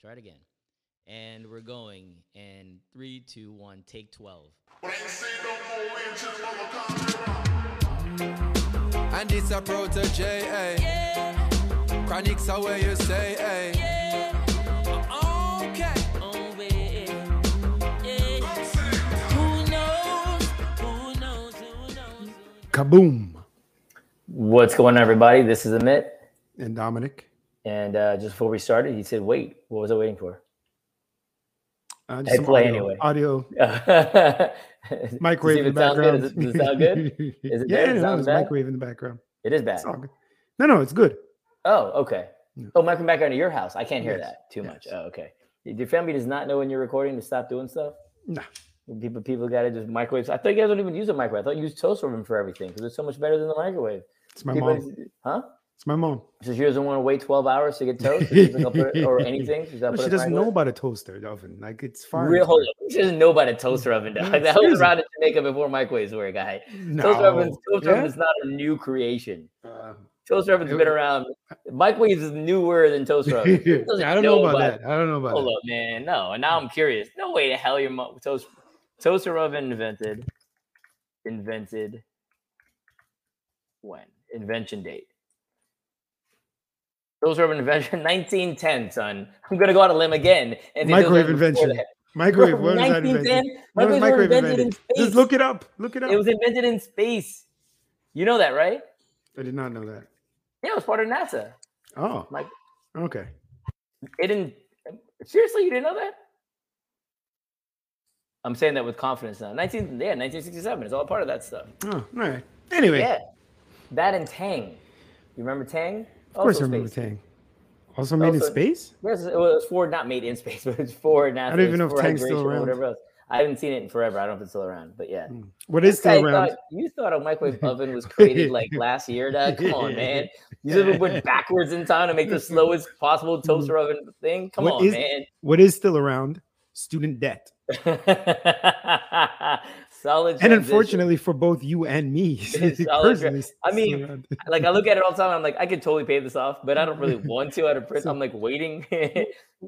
Try it again. And we're going. And three, two, one, take 12. And it's a protege, eh? Chronics are where you say, eh? Okay. Oh, babe. Yeah. Who knows? Who knows? Who knows? Kaboom. What's going on, everybody? This is Amit. And Dominic. And uh, just before we started, he said, wait. What was I waiting for? Uh, some play audio, anyway. Audio microwave in the background. Does it- does it sound good? Is it yeah, bad? It no, sounds it's bad? microwave in the background. It is bad. It's all good. No, no, it's good. Oh, okay. Yeah. Oh, microphone back into your house. I can't hear Yes, that too much. Oh, okay. Your family does not know when you're recording to stop doing stuff. Nah. People, people got to just microwave. I thought you guys don't even use a microwave. I thought you use toaster oven for everything because it's so much better than the microwave. It's my People- mom. Huh? It's my mom. So she doesn't want to wait 12 hours to get toast She's gonna put it- or anything. She's gonna No, she doesn't know about a toaster oven. Like it's fine. Real, hold on. She doesn't know about a toaster oven. Dog. No, That was seriously. around in Jamaica before microwaves were, a guy. No. Toaster ovens, toaster Yeah? oven is not a new creation. Uh, Toaster oven's It been around. Microwaves is newer than toaster oven. I don't know about about that. I don't know about Hold that. up, man. No, and now I'm curious. No way the hell your mo- toast toaster oven invented. Invented when? Invention date. Toaster oven invention 1910, son. I'm gonna go out on a limb again. And Microwave invention. Microwave. When was that 1910? invented? When was Microwaves microwave invented in space. Just look it up. Look it up. It was invented in space. You know that, right? I did not know that. Yeah, it was part of NASA. Oh, Like okay. it didn't. Seriously, you didn't know that? I'm saying that with confidence now. 19, yeah, 1967. It's all part of that stuff. Oh, all right. Anyway, Yeah, that and Tang. You remember Tang? Of course I remember Tang. Also made in space? Yes, it was for not made in space, but it's for NASA. I don't even know if Tang's still around. Whatever else. I haven't seen it in forever. I don't know if it's still around, but yeah. Hmm. What is still around? Thought, you thought a microwave oven was created like last year, Dad? Come on, man. You went backwards in time to make the slowest possible hmm. toaster oven thing. Come What on, is- man. What is still around? Student debt. Solid. And unfortunately for both you and me, personally, I mean, like I look at it all the time. I'm like, I could totally pay this off, but I don't really want to out of print. I'm like waiting,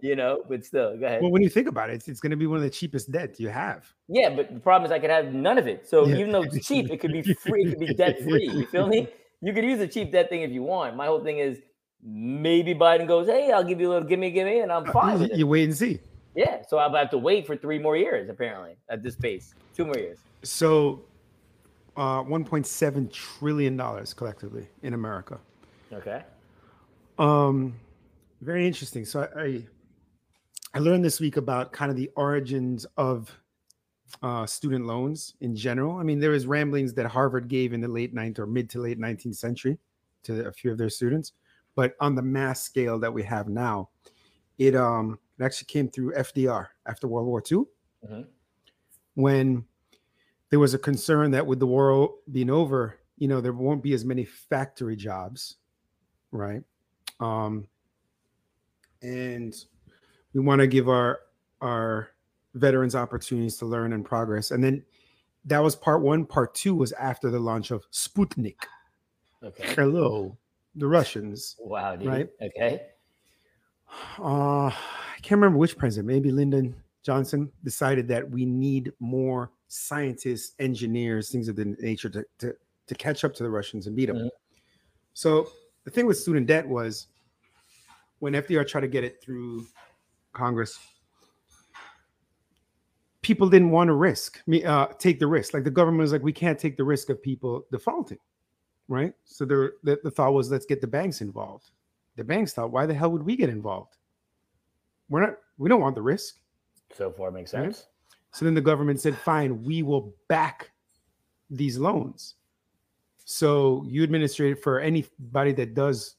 you know. But still, go ahead. well, when you think about it, it's, it's going to be one of the cheapest debt you have. Yeah, but the problem is I could have none of it. So Yeah. even though it's cheap, it could be free. It could be debt free. You feel me? You could use a cheap debt thing if you want. My whole thing is maybe Biden goes, "Hey, I'll give you a little gimme, gimme," and I'm uh, fine. You, you wait and see. Yeah, so I'll have to wait for three more years apparently at this pace. Two more years. So, uh, 1.7 trillion dollars collectively in America. Okay. Um, very interesting. So I, I I learned this week about kind of the origins of uh, student loans in general. I mean, there was ramblings that Harvard gave in the late 9th or mid to late 19th century to a few of their students, but on the mass scale that we have now, it um it actually came through FDR after World War II, Mhm. when there was a concern that with the war being over, you know, there won't be as many factory jobs, right? Um, and we want to give our our veterans opportunities to learn and progress. And then that was part one. Part two was after the launch of Sputnik. Okay. Hello, the Russians. Wow, dude. Right. Okay. Uh, I can't remember which president. Maybe Lyndon Johnson decided that we need more scientists, engineers, things of the nature to to, to catch up to the Russians and beat them. Mhm. So the thing with student debt was when FDR tried to get it through Congress, people didn't want to risk uh, take the risk. Like the government was like, we can't take the risk of people defaulting, right? So there, the, the thought was, let's get the banks involved. The banks thought, why the hell would we get involved? We're not. We don't want the risk. So far it makes Right. sense. So then the government said, fine, we will back these loans. So you administrate it for anybody that does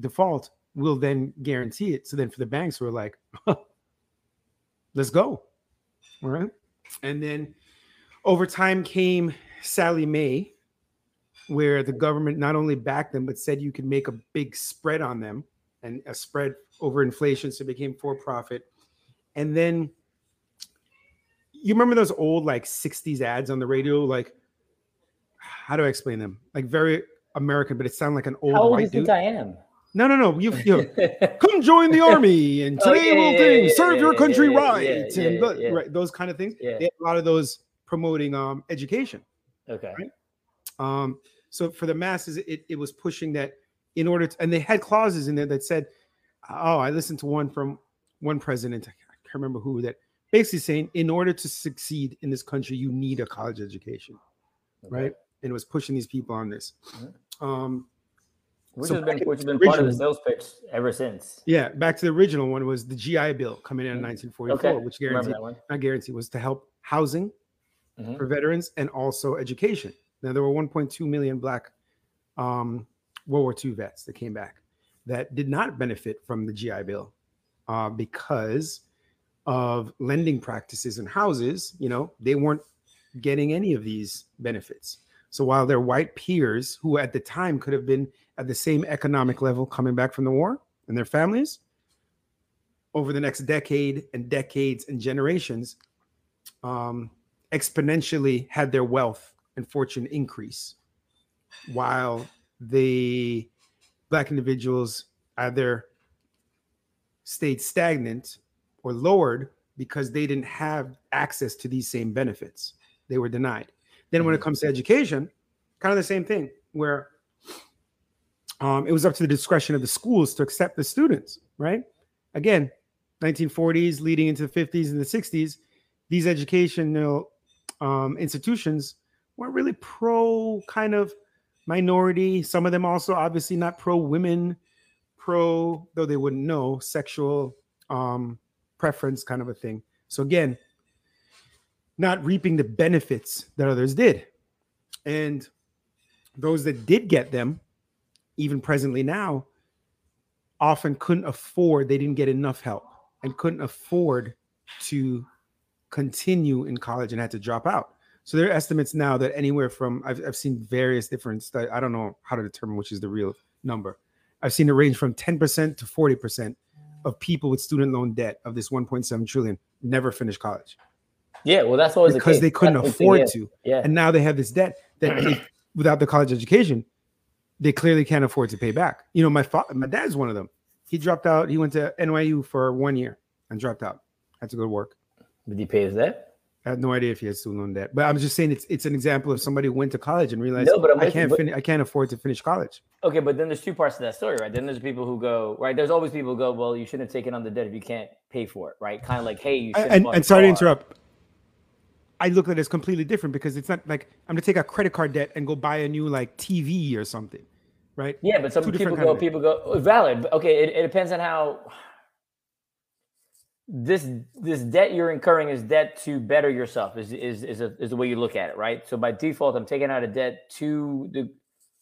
default, we'll then guarantee it. So then for the banks, we're like, let's go. All right. And then over time came Sallie Mae, where the government not only backed them, but said you could make a big spread on them and a spread over inflation. So it became for profit. And then you remember those old like 60s ads on the radio? Like, how do I explain them? Like very American, but it sounded like an old How old white think dude. I am? No, no, no. You, you come join the army, and Oh, today yeah, we'll yeah, thing, yeah, serve your country right, and the- right, those kind of things. Yeah. They had a lot of those promoting um, education. okay. Right. Um, so for the masses, it, it was pushing that in order to, and they had clauses in there that said, oh, I listened to one from one president, I can't remember who, that basically saying, in order to succeed in this country, you need a college education, right? And it was pushing these people on this. Um, Which So has been which has been part of the sales pitch ever since. yeah, back to the original one was the GI Bill coming in in Mhm. 1944, Okay. which guaranteed, not guaranteed, was to help housing Mhm. for veterans and also education. Now there were 1.2 million black um, World War II vets that came back that did not benefit from the GI Bill uh, because of lending practices in houses. You know, they weren't getting any of these benefits. So while their white peers, who at the time could have been at the same economic level coming back from the war and their families, over the next decade and decades and generations, um, exponentially had their wealth and fortune increase, while the black individuals either stayed stagnant or lowered because they didn't have access to these same benefits. They were denied. Then when it comes to education, kind of the same thing, where um, it was up to the discretion of the schools to accept the students, right? Again, 1940s leading into the 50s and the 60s, these educational um, institutions weren't really pro kind of minority. Some of them also obviously not pro women, pro, though they wouldn't know, sexual um, preference kind of a thing. So again, not reaping the benefits that others did. And those that did get them, even presently now, often couldn't afford, they didn't get enough help and couldn't afford to continue in college and had to drop out. So there are estimates now that anywhere from I've, I've seen various different stu- I don't know how to determine which is the real number. I've seen it range from 10% to 40% of people with student loan debt of this 1.7 trillion never finish college Yeah, well, that's always because case. they couldn't That's afford to. Yeah. And now they have this debt that they, without the college education, they clearly can't afford to pay back. You know, my fa- my dad's one of them. He dropped out. He went to NYU for one year and dropped out. Had to go to work. Did he pay his debt? I have no idea if he has student loan debt, but I'm just saying it's it's an example of somebody who went to college and realized No, but I'm I can't but- finish. I can't afford to finish college. Okay, but then there's two parts to that story, right? Then there's people who go, right? There's always people who go, well, you shouldn't have taken on the debt if you can't pay for it, right? Kind of like, hey, you I- and, and sorry to interrupt. I look at it as completely different because it's not like I'm gonna take a credit card debt and go buy a new like TV or something, right? Yeah, but some Two people go, people go, valid. Okay, it, it depends on how this this debt you're incurring is debt to better yourself is is is, a, is the way you look at it, right? So by default, I'm taking out a debt to the,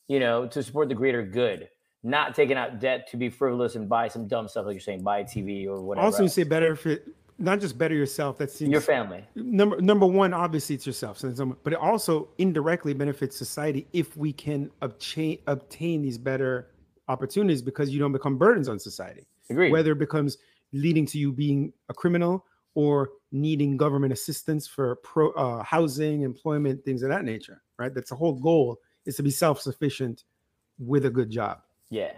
you know, to support the greater good, not taking out debt to be frivolous and buy some dumb stuff like you're saying, buy a TV or whatever. Also, you say better if it not just better yourself. That seems your family. number number one. Obviously, it's yourself. But it also indirectly benefits society if we can obtain obtain these better opportunities because you don't become burdens on society. Agreed. whether it becomes leading to you being a criminal or needing government assistance for pro, uh, housing, employment, things of that nature, right? That's the whole goal is to be self-sufficient with a good job. Yeah.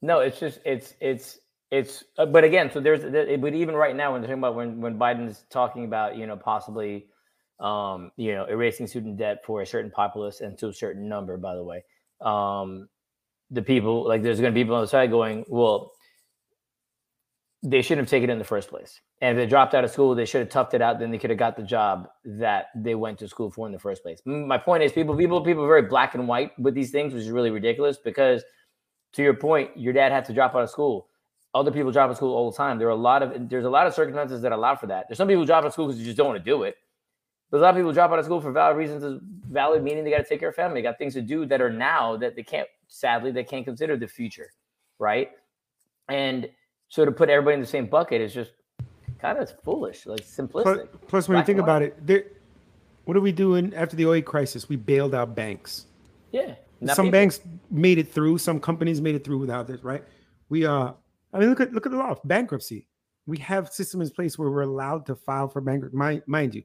No, it's just it's it's it's. Uh, but again, so there's but even right now when they're talking about when when Biden's talking about you know possibly, um, you know, erasing student debt for a certain populace and to a certain number, by the way, um, the people like there's going to be people on the side going, well, they shouldn't have taken it in the first place. And if they dropped out of school, they should have toughed it out. Then they could have got the job that they went to school for in the first place. My point is, people, people, people are very black and white with these things, which is really ridiculous. Because, to your point, your dad had to drop out of school. Other people drop out of school all the time. There are a lot of there's a lot of circumstances that allow for that. There's some people drop out of school because you just don't want to do it. But a lot of people drop out of school for valid reasons. Uh, valid meaning they got to take care of family. They got things to do that are now that they can't. Sadly, they can't consider the future, right? And so to put everybody in the same bucket is just kind of foolish, like simplistic. plus when you think about it, there, what are we doing after the oil crisis? We bailed out banks. Yeah. some people. banks made it through. Some companies made it through without this, right? We uh, I mean, look at look at the law of bankruptcy. We have systems in place where we're allowed to file for bankruptcy. Mind, mind you,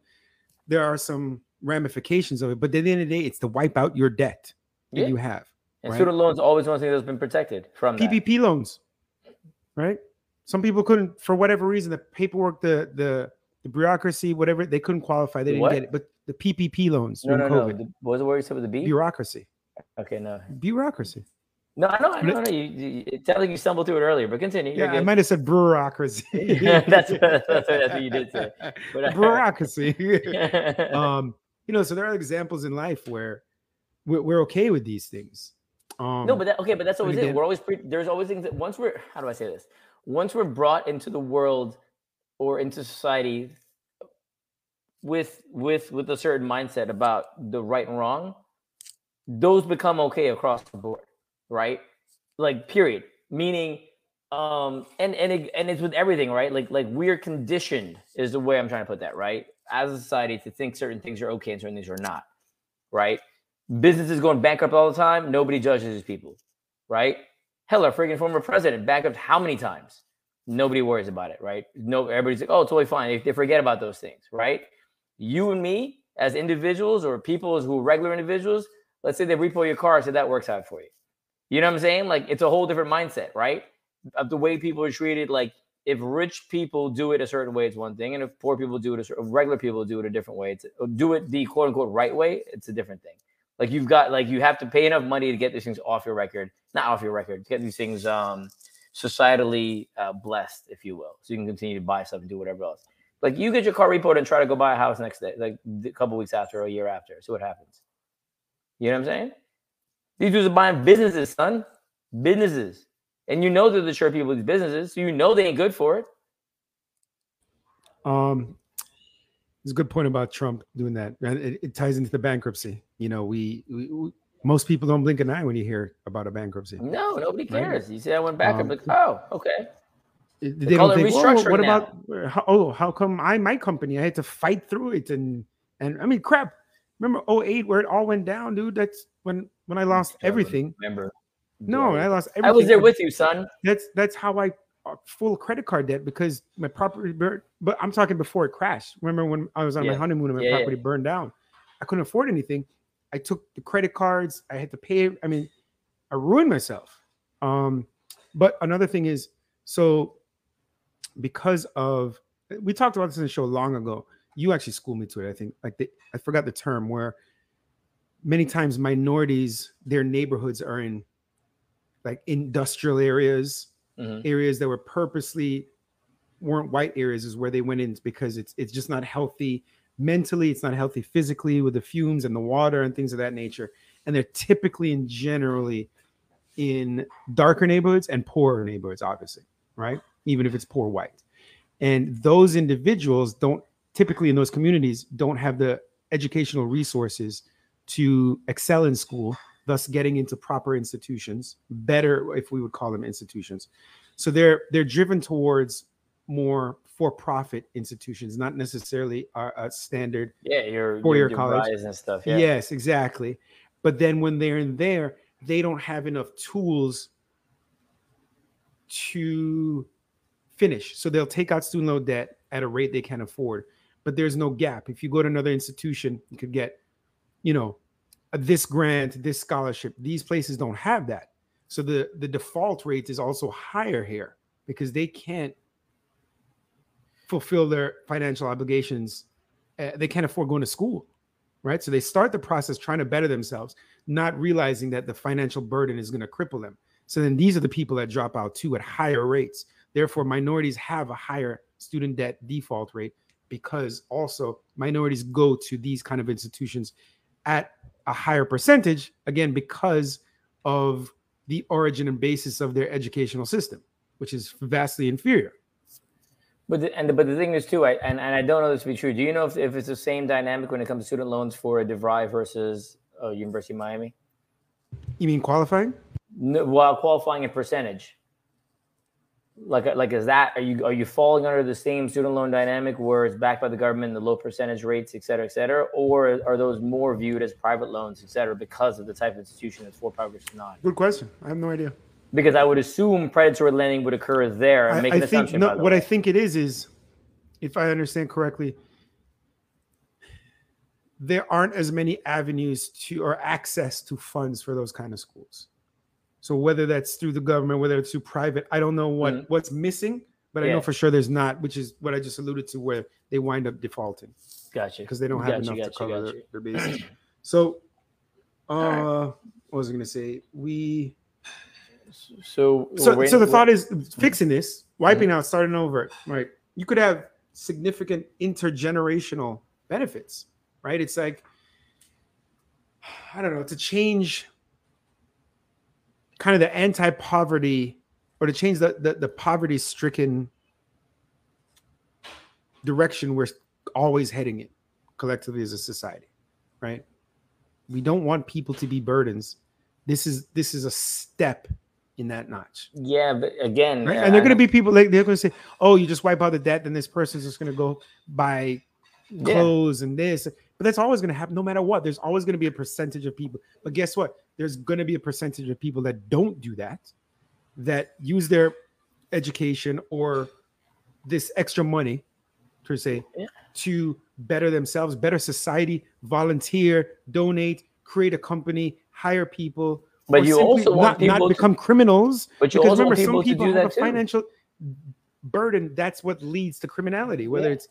there are some ramifications of it, but at the end of the day, it's to wipe out your debt that Yeah. you have. And Right. student loans always one thing that's been protected from that. PPP loans, right? Some people couldn't, for whatever reason, the paperwork, the the the bureaucracy, whatever, they couldn't qualify. They didn't What? get it. But the PPP loans No, during no, no. COVID, The, what was the word you said with the B? bureaucracy, Okay, no. bureaucracy. No, I know, I know, know. You, you, it sounded like you stumbled through it earlier, but continue. You're Yeah, I might have said bureaucracy. that's, what, that's, what, that's what you did say. But, bureaucracy. um, you know, so there are examples in life where we're, we're okay with these things. Um, no, but that, okay, but that's always it. We're always pre- there's always things that once we're how do I say this? Once we're brought into the world or into society with with with a certain mindset about the right and wrong, those become okay across the board, right? Like period. Meaning, um, and and it, and it's with everything, right? Like like we're conditioned is the way I'm trying to put that, right? As a society, to think certain things are okay and certain things are not, right? Businesses going bankrupt all the time, nobody judges these people, right? Hell, freaking former president bankrupt how many times? Nobody worries about it, right? No, everybody's like, oh, totally fine. They, they forget about those things, right? You and me, as individuals or people who are regular individuals, let's say they repo your car, so that works out for you. You know what I'm saying? Like it's a whole different mindset, right? Of the way people are treated. Like if rich people do it a certain way, it's one thing, and if poor people do it, a regular people do it a different way. It's do it the quote unquote right way. It's a different thing. Like you've got like you have to pay enough money to get these things off your record, not off your record, to get these things um societally uh, blessed, if you will, so you can continue to buy stuff and do whatever else. Like you get your car repoed and try to go buy a house next day, like a couple weeks after or a year after. See what happens. You know what I'm saying? These dudes are buying businesses, son. Businesses. And you know they're the sure people these businesses, so you know they ain't good for it. Um, it's a good point about Trump doing that. And it, it ties into the bankruptcy. You know, we, we, we most people don't blink an eye when you hear about a bankruptcy. No, nobody Right. cares. You see, I went back. I'm Um, like, oh, okay. They They call don't it think, what now." about how, oh, how come I my company I had to fight through it and and I mean crap. Remember 08 where it all went down, dude? That's when when I lost everything. Remember? No, I lost everything. I was there with you, son. that's that's how I uh, full credit card debt because my property burned. But I'm talking before it crashed. Remember when I was on my honeymoon and my Yeah, yeah. property burned down? I couldn't afford anything. I took the credit cards. I had to pay. I mean, I ruined myself. Um, but another thing is, so because of we talked about this in the show long ago. You actually schooled me to it. I think like the, I forgot the term where many times minorities their neighborhoods are in like industrial areas Mhm. areas that were purposely weren't white areas is where they went in because it's it's just not healthy mentally it's not healthy physically with the fumes and the water and things of that nature. And they're typically and generally in darker neighborhoods and poorer neighborhoods obviously right? Even if it's poor white. And those individuals don't typically in those communities don't have the educational resources to excel in school thus getting into proper institutions better if we would call them institutions so they're they're driven towards more for-profit institutions not necessarily a, a standard Yeah, your Four-year your college. And stuff. Yeah. yes exactly but then when they're in there they don't have enough tools to finish so they'll take out student loan debt at a rate they can afford but there's no gap if you go to another institution you could get you know this grant this scholarship these places don't have that. So the the default rate is also higher here because they can't fulfill their financial obligations uh, they can't afford going to school right? So they start the process trying to better themselves not realizing that the financial burden is going to cripple them. So then these are the people that drop out too at higher rates. Therefore minorities have a higher student debt default rate because also minorities go to these kind of institutions at a higher percentage again because of the origin and basis of their educational system which is vastly inferior But the, and the, but the thing is too, I, and, and I don't know this to be true. Do you know if, if it's the same dynamic when it comes to student loans for a DeVry versus uh, University of Miami? you mean qualifying No, while qualifying in percentage, like like is that are you are you falling under the same student loan dynamic where it's backed by the government, the low percentage rates, et cetera, et cetera, or are those more viewed as private loans, et cetera, because of the type of institution that's for private versus not? good question i have no idea Because I would assume predatory lending would occur there. and I, make I an think assumption. no, what way. I think it is is, if I understand correctly, there aren't as many avenues to or access to funds for those kind of schools. So whether that's through the government, whether it's through private, I don't know what Mhm. what's missing, but I know for sure there's not, which is what I just alluded to, where they wind up defaulting Gotcha. because they don't have Gotcha, enough gotcha, to cover gotcha. their, their bases. So, uh, right. what was I gonna say? We So, so we're so the thought is fixing this, wiping out, starting over. Right, you could have significant intergenerational benefits. Right, it's like I don't know to change kind of the anti-poverty or to change the the, the poverty-stricken direction we're always heading in collectively as a society right? We don't want people to be burdens. This is this is a step in that notch. Yeah, but again, right? uh, and they're going to be people like they're going to say oh you just wipe out the debt then this person's just going to go buy Yeah. clothes and this but that's always going to happen no matter what. There's always going to be a percentage of people. But guess what there's going to be a percentage of people that don't do that that use their education or this extra money per se Yeah. to better themselves better society volunteer donate create a company hire people But or you simply also not, not people to- become criminals But you because remember want some people have a too. financial burden that's what leads to criminality whether Yeah. it's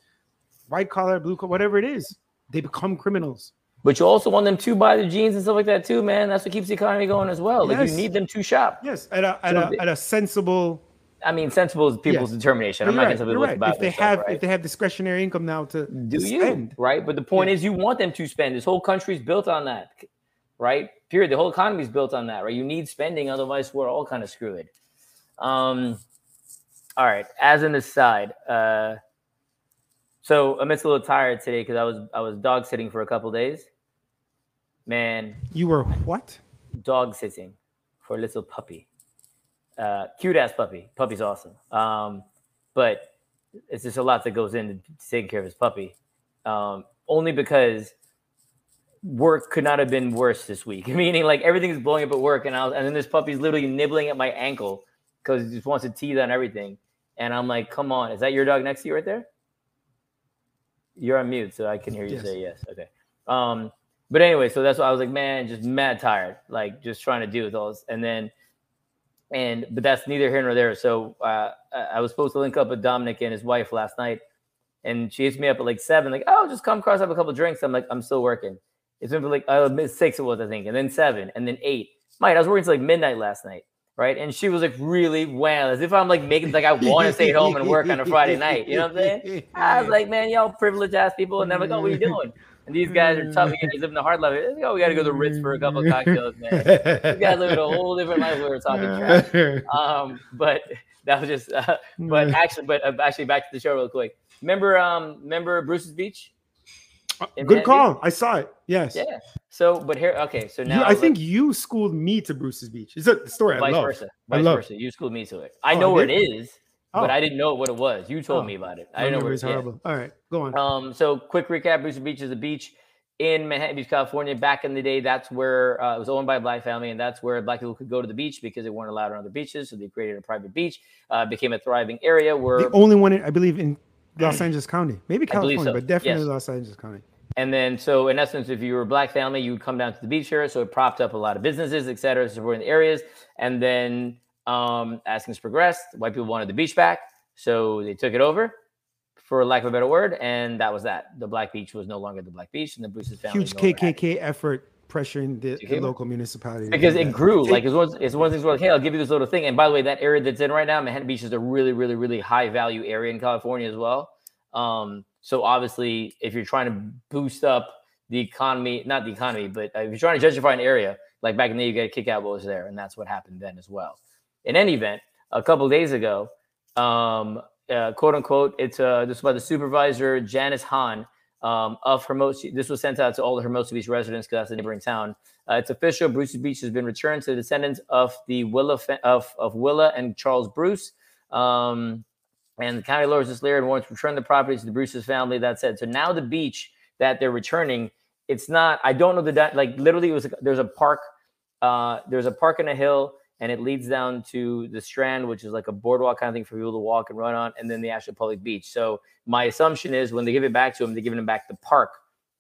white collar blue collar whatever it is they become criminals But you also want them to buy the jeans and stuff like that too, man. That's what keeps the economy going as well. Like Yes. you need them to shop. yes at a, at, So a, at a sensible I mean, sensible is people's Yes. determination. I'm you're not right, gonna tell people right. about if they stuff, have right? if they have discretionary income now to, do to you spend right? But the point Yeah. is, you want them to spend. This whole country's built on that, right? Period. The whole economy is built on that, right? You need spending, otherwise we're all kind of screwed. Um, all right. As an aside, uh, so I'm just a little tired today because I was I was dog sitting for a couple days. Man, you were what dog sitting for a little puppy. Uh, cute ass puppy. Puppy's awesome. Um, but it's just a lot that goes into taking care of his puppy. Um, only because work could not have been worse this week. Meaning, like everything's blowing up at work, and I was, and then this puppy's literally nibbling at my ankle because he just wants to teeth on everything. And I'm like, come on, is that your dog next to you right there? You're on mute, so I can hear you Yes. say yes. Okay. Um, but anyway, so that's why I was like, man, just mad tired, like just trying to deal with all this. And then, and but that's neither here nor there. So uh, I was supposed to link up with Dominic and his wife last night, and she hits me up at like seven, like, oh, just come across, have a couple drinks. I'm like, I'm still working. It's been like uh, six it was, I think, and then seven, and then eight. Mike, I was working till like midnight last night, right? And she was like really wow, as if I'm like making like I want to stay at home and work on a Friday night. You know what I'm saying? I was like, man, y'all privileged ass people, and they're like, oh, what are you doing? And these guys are tough he's living the hard life. Like, Oh, we got to go to the Ritz for a couple of cocktails, man. These guys living a whole different life. We were talking trash. Um, but that was just. Uh, but actually, but uh, actually, back to the show real quick. Remember, um, remember Bruce's Beach? in good Manhattan call. I saw it. Yes. Yeah. So, but here, okay. So You- now I think you schooled me to Bruce's Beach. It's a the story I vice love. versa. I Vice love. versa. You schooled me to it. I Oh, know I where it is, but Oh. I didn't know what it was. You told Oh. me about it. I didn't know memory's it's yeah. horrible. All right, go on. Um, so quick recap: Bruce Beach is a beach in Manhattan Beach, California. Back in the day, that's where uh, it was owned by a black family, and that's where black people could go to the beach because they weren't allowed on other beaches. So they created a private beach. Uh, became a thriving area where the only one, in, I believe, in Los Angeles County, maybe California, so, but definitely yes. Los Angeles County. And then, so in essence, if you were a black family, you would come down to the beach here. So it propped up a lot of businesses, et cetera, supporting the areas. And then, um, as things progressed, white people wanted the beach back. So they took it over, for lack of a better word. And that was that. The black beach was no longer the black beach. And the Bruce's family. Huge no longer had it. KKK effort pressuring the, the local municipality. because it grew. Like it's one, it's one of things where like, hey, I'll give you this little thing. And by the way, that area that's in right now, Manhattan Beach is a really, really, really high value area in California as well. Um, so obviously, if you're trying to boost up the economy, not the economy, but uh, if you're trying to gentrify an area, like back in the day, you got to kick out what was there, and that's what happened then as well. In any event, a couple days ago, um, uh, quote unquote, it's uh, this was by the supervisor Janice Hahn um, of Hermosa. This was sent out to all the Hermosa Beach residents because that's a neighboring town. Uh, it's official. Bruce's Beach has been returned to the descendants of the Willa of of Willa and Charles Bruce. Um, and the county lawyers just layered wants to return the property to the Bruce's family. That said, so now the beach that they're returning, it's not. I don't know the like. Literally, it was there's a park. Uh, there's a park in a hill, and it leads down to the Strand, which is like a boardwalk kind of thing for people to walk and run on, and then the actual public beach. So my assumption is when they give it back to them, they're giving them back the park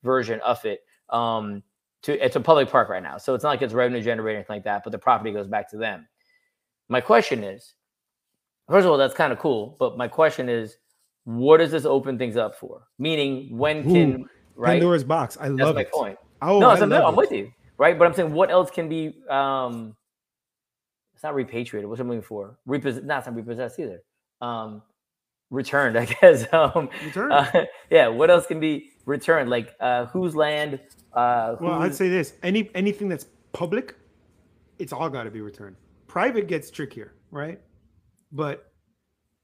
version of it. Um, to it's a public park right now, so it's not like it's revenue generating anything like that, but the property goes back to them. My question is, first of all, that's kind of cool. But my question is, what does this open things up for? Meaning, when can Ooh, right? Pandora's box. I That's love my it. point. Oh, no, I'm, I'm with you, right? But I'm saying, what else can be? um It's not repatriated. What's I'm looking for? Repos- not, it's not repossessed either. Um Returned, I guess. Um, Return. uh, yeah. What else can be returned? Like uh whose land? Uh, well, I'd say this: any anything that's public, it's all got to be returned. Private gets trickier, right? But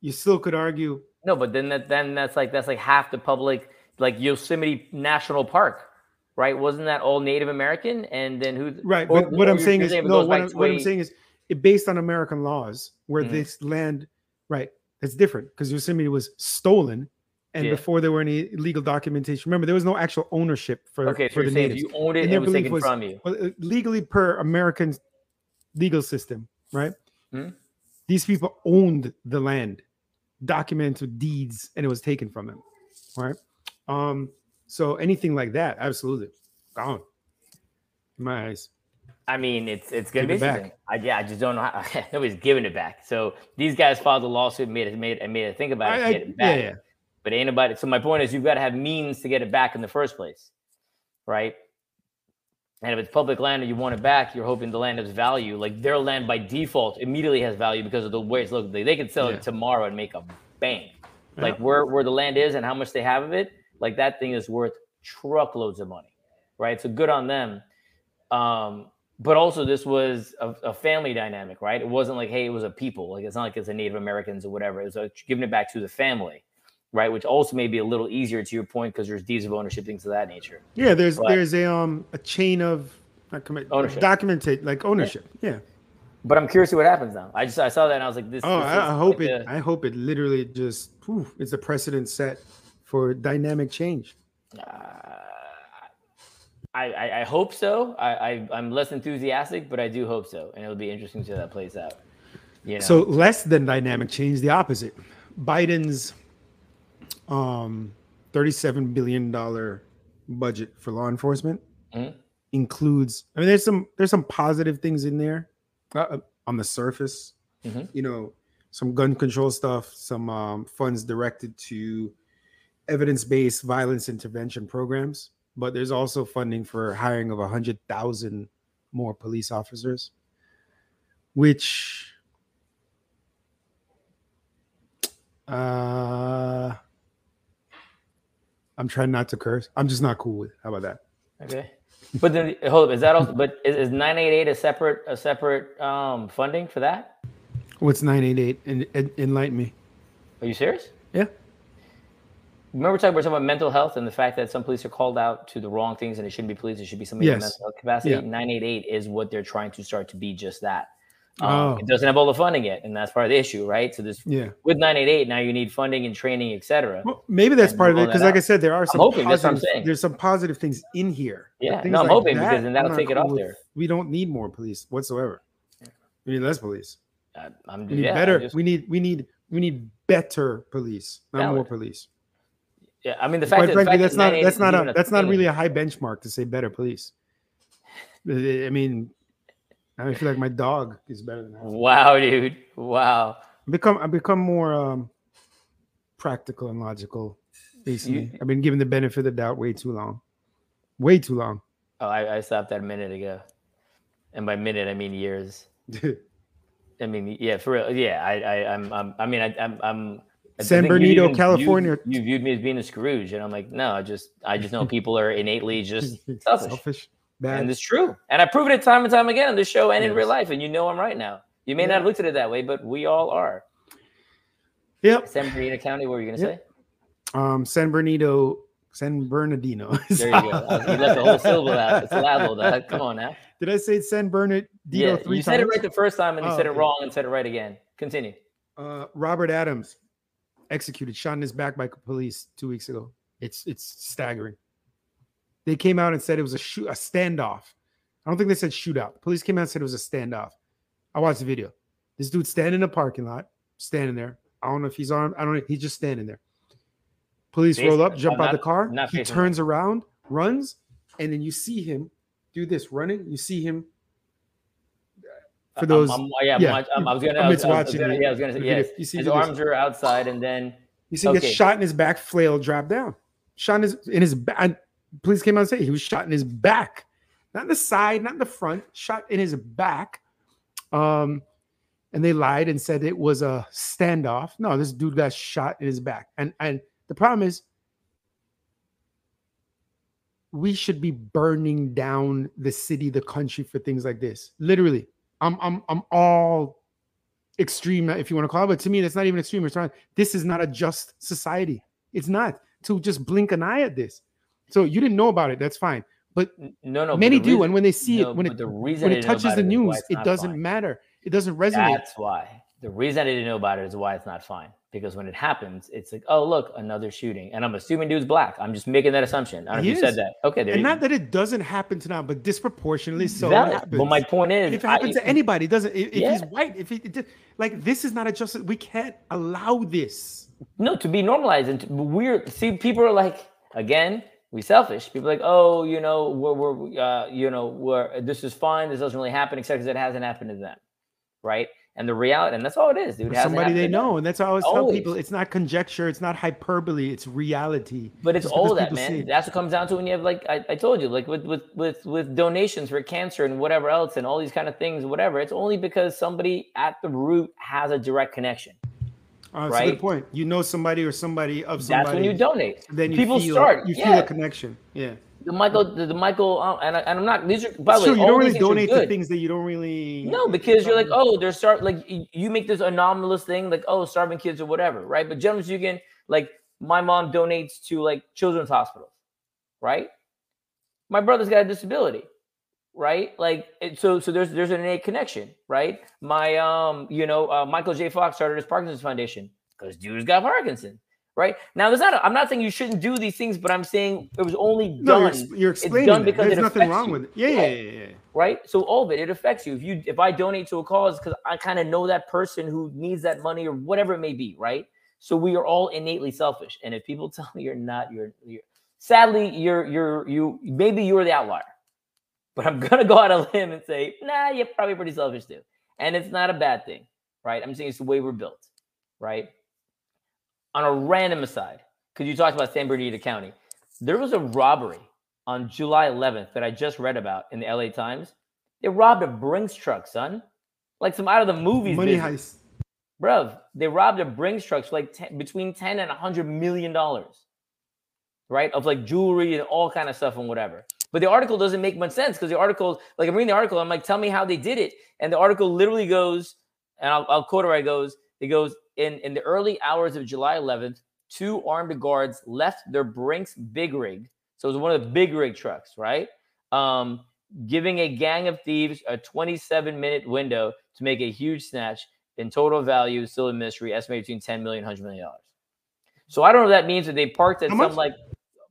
you still could argue. No, but then that then that's like that's like half the public, like Yosemite National Park, right? Wasn't that all Native American? And then who? Right, or- but what I'm saying is no. What I'm, what I'm saying is, based on American laws, where Mhm. this land, right? That's different because Yosemite was stolen, and Yeah. before there were any legal documentation. Remember, there was no actual ownership for Okay, for you're the natives. you owned it And and it was taken was- from you. well, uh, legally per American legal system, right? Mhm. These people owned the land, documented deeds, and it was taken from them, right? Um, so anything like that, absolutely gone. In my eyes. I mean, it's it's gonna Give be it interesting. I, yeah, I just don't know how nobody's giving it back. So these guys filed a lawsuit, made it made and made it think about it, I- get it back. yeah, yeah. But ain't nobody. So my point is, you've got to have means to get it back in the first place, right? And if it's public land and you want it back, you're hoping the land has value. Like their land by default immediately has value because of the way it's looked. They, they could sell Yeah. it tomorrow and make a bang. Like where where the land is and how much they have of it, like that thing is worth truckloads of money, right? So good on them. Um, but also this was a, a family dynamic, right? It wasn't like, hey, it was a people. Like it's not like it's a Native Americans or whatever. It was like giving it back to the family, right? Which also may be a little easier to your point because there's deeds of ownership, things of that nature. Yeah, there's But- there's a um a chain of not commit, Ownership. documented like ownership. Yeah. But I'm curious to see what happens now. I just I saw that and I was like, this. Oh, this I, I hope like it. a- I hope it literally just poof, it's a precedent set for dynamic change. Uh, I, I, I hope so. I, I I'm less enthusiastic, but I do hope so, and it'll be interesting to see how that plays out. You know? So less than dynamic change, the opposite. Biden's um, thirty-seven billion dollar budget for law enforcement Mhm. includes. I mean, there's some there's some positive things in there uh, on the surface. Mhm. You know, some gun control stuff, some um, funds directed to evidence-based violence intervention programs. But there's also funding for hiring of a hundred thousand more police officers, which Uh, I'm trying not to curse. I'm just not cool with. it. How about that? Okay. But then hold up, is that also but is, is 988 a separate a separate um funding for that? What's 988? En- en- enlighten me. Are you serious? Yeah. Remember talking about, talking about mental health and the fact that some police are called out to the wrong things and it shouldn't be police, it should be somebody in Yes. mental health capacity. Yeah. 988 is what they're trying to start to be just that. Um, Oh. It doesn't have all the funding yet, and that's part of the issue, right? So this Yeah. with 988 now you need funding and training, etc. Well, maybe that's part of it because, like I said, there are some hoping, that's what I'm positive. There's some positive things in here. Yeah, no, I'm like hoping because that, then that'll take it off with. there. We don't need more police whatsoever. We need less police. I, I'm We need yeah, better. just- We need. We need. We need better police, not more police. Yeah, I mean the fact Quite that, frankly, fact that's that not. 988 That's not a. That's not really a high benchmark to say better police. I I mean, I feel like my dog is better than that. Wow, dude. Wow. become I become more um practical and logical recently. I've been given the benefit of the doubt way too long. Way too long. Oh, I, I stopped that a minute ago, and by minute I mean years. I mean, yeah, for real. Yeah, I, I, I'm, I'm I mean, I, I'm, I'm. San you Bernardino, even- you- California. You, viewed me as being a Scrooge, and I'm like, no, I just, I just know people are innately just selfish, Selfish. Bad. and it's true. And I've proven it time and time again on this show and in real life. And you know I'm right now. You may not have looked at it that way, but we all are. yep. San Bernardino County. What were you gonna Yep. Um San Bernardino, San Bernardino. There you go. You left the whole syllable out. It's. Dog. Come on now. Did I say San Bernardino Yeah, you times? said it right the first time, and you Oh, said it okay. wrong and said it right again. Continue. Uh, Robert Adams executed, shot in his back by police two weeks ago. It's it's staggering. They came out and said it was a shoot, a standoff. I don't think they said shootout. Police came out and said it was a standoff. I watched the video. This dude standing in the parking lot, standing there. I don't know if he's armed. I don't know. He's just standing there. Police roll up, jump out the car. He turns around, runs, and then you see him do this running. You see him For those, I'm, I'm, yeah, yeah, I was gonna. I was, I was watching gonna, yeah, I was gonna say The yes. video. You see His arms are outside, and then you see, okay. get shot in his back, flail drop down. Shot in his in his back. Police came out and say he was shot in his back, not in the side, not in the front. Shot in his back. Um, and they lied and said it was a standoff. No, this dude got shot in his back. And and the problem is we should be burning down the city, the country for things like this. Literally. I'm I'm I'm all extreme, if you want to call it, but to me, that's not even extreme. It's not this is not a just society. It's not to just blink an eye at this. So you didn't know about it, that's fine. But no, no. many do, reason- and when they see no, it, when it the reason when it touches the it is why news, it's it doesn't fine. matter. It doesn't resonate. That's why. The reason I didn't know about it is why it's not fine. Because when it happens, it's like, oh look, another shooting, and I'm assuming dude's black. I'm just making that assumption. I don't know if you said that. Okay, there and not go. that it doesn't happen to now, but disproportionately so. happens. But my point is, if it happens I- to anybody, it doesn't. If, if he's white, if he did- like this is not a justice. We can't allow this. No, to be normalized and to, we're see people are like again, we selfish. People are like, oh, you know, we're, we're uh, you know, we're this is fine. This doesn't really happen, except because it hasn't happened to them, right? And the reality, and that's all it is, dude. It somebody they know, and that's how I always tell people: it's not conjecture, it's not hyperbole, it's reality. But it's Just all that, people see man. That's what comes down to when you have like I, I told you, like with with with with donations for cancer and whatever else and all these kind of things, whatever. It's only because somebody at the root has a direct connection. Uh, that's a good right? point. You know somebody or somebody of somebody. That's when you donate. Then you People feel, start. You feel yeah. a connection. Yeah. The Michael, the, the Michael, uh, and, I, and I'm not. These are by the way. You don't really donate to things that you don't really. No, because you're like, oh, there's start like you make this anomalous thing, like oh, starving kids or whatever, right? But generally speaking, like my mom donates to like children's hospitals, right? My brother's got a disability, right? Like so, so there's there's an innate connection, right? My um, you know, uh, Michael J. Fox started his Parkinson's Foundation because dude's got Parkinson, right? Now, there's not. A, I'm not saying you shouldn't do these things, but I'm saying it was only No, you're, done you're it's explaining. done it. because There's it nothing affects wrong you. with it. Yeah, yeah, yeah, yeah. right? So all of it, it affects you. If you if I donate to a cause because I kind of know that person who needs that money or whatever it may be, right? So we are all innately selfish. And if people tell me you're not, you're, you're sadly you're you're you maybe you're the outlier. But I'm gonna go out on a limb and say, nah, you're probably pretty selfish too. And it's not a bad thing, right? I'm saying it's the way we're built, right? On a random aside, because you talked about San Bernardino County, there was a robbery on July 11th that I just read about in the LA Times. They robbed a Brinks truck, son. Like some out of the movies. Money business. heist. Bruv, they robbed a Brinks truck for like 10, between 10 and 100 million dollars. Right? Of like jewelry and all kind of stuff and whatever. But the article doesn't make much sense because the article, like I'm reading the article, I'm like, tell me how they did it. And the article literally goes, and I'll, I'll quote it right, it goes, it goes, in, in the early hours of July 11th, two armed guards left their Brinks big rig. So it was one of the big rig trucks, right? Um, giving a gang of thieves a 27 minute window to make a huge snatch in total value, still a mystery, estimated between 10 million, 100 million dollars. So I don't know if that means that they parked at some like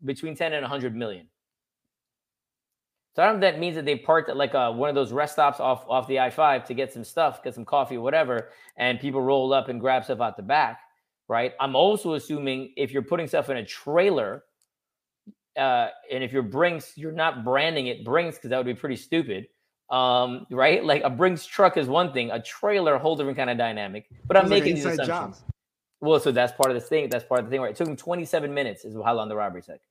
between 10 and 100 million. So I don't know if that means that they parked at like uh, one of those rest stops off off the I-5 to get some stuff, get some coffee whatever, and people roll up and grab stuff out the back, right? I'm also assuming if you're putting stuff in a trailer, uh, and if you're Brinks, you're not branding it Brinks because that would be pretty stupid, um, right? Like a Brinks truck is one thing, a trailer, a whole different kind of dynamic. But I'm Sounds like making these assumptions. job. Well, so that's part of the thing. That's part of the thing, right? It took him 27 minutes is how long the robbery took.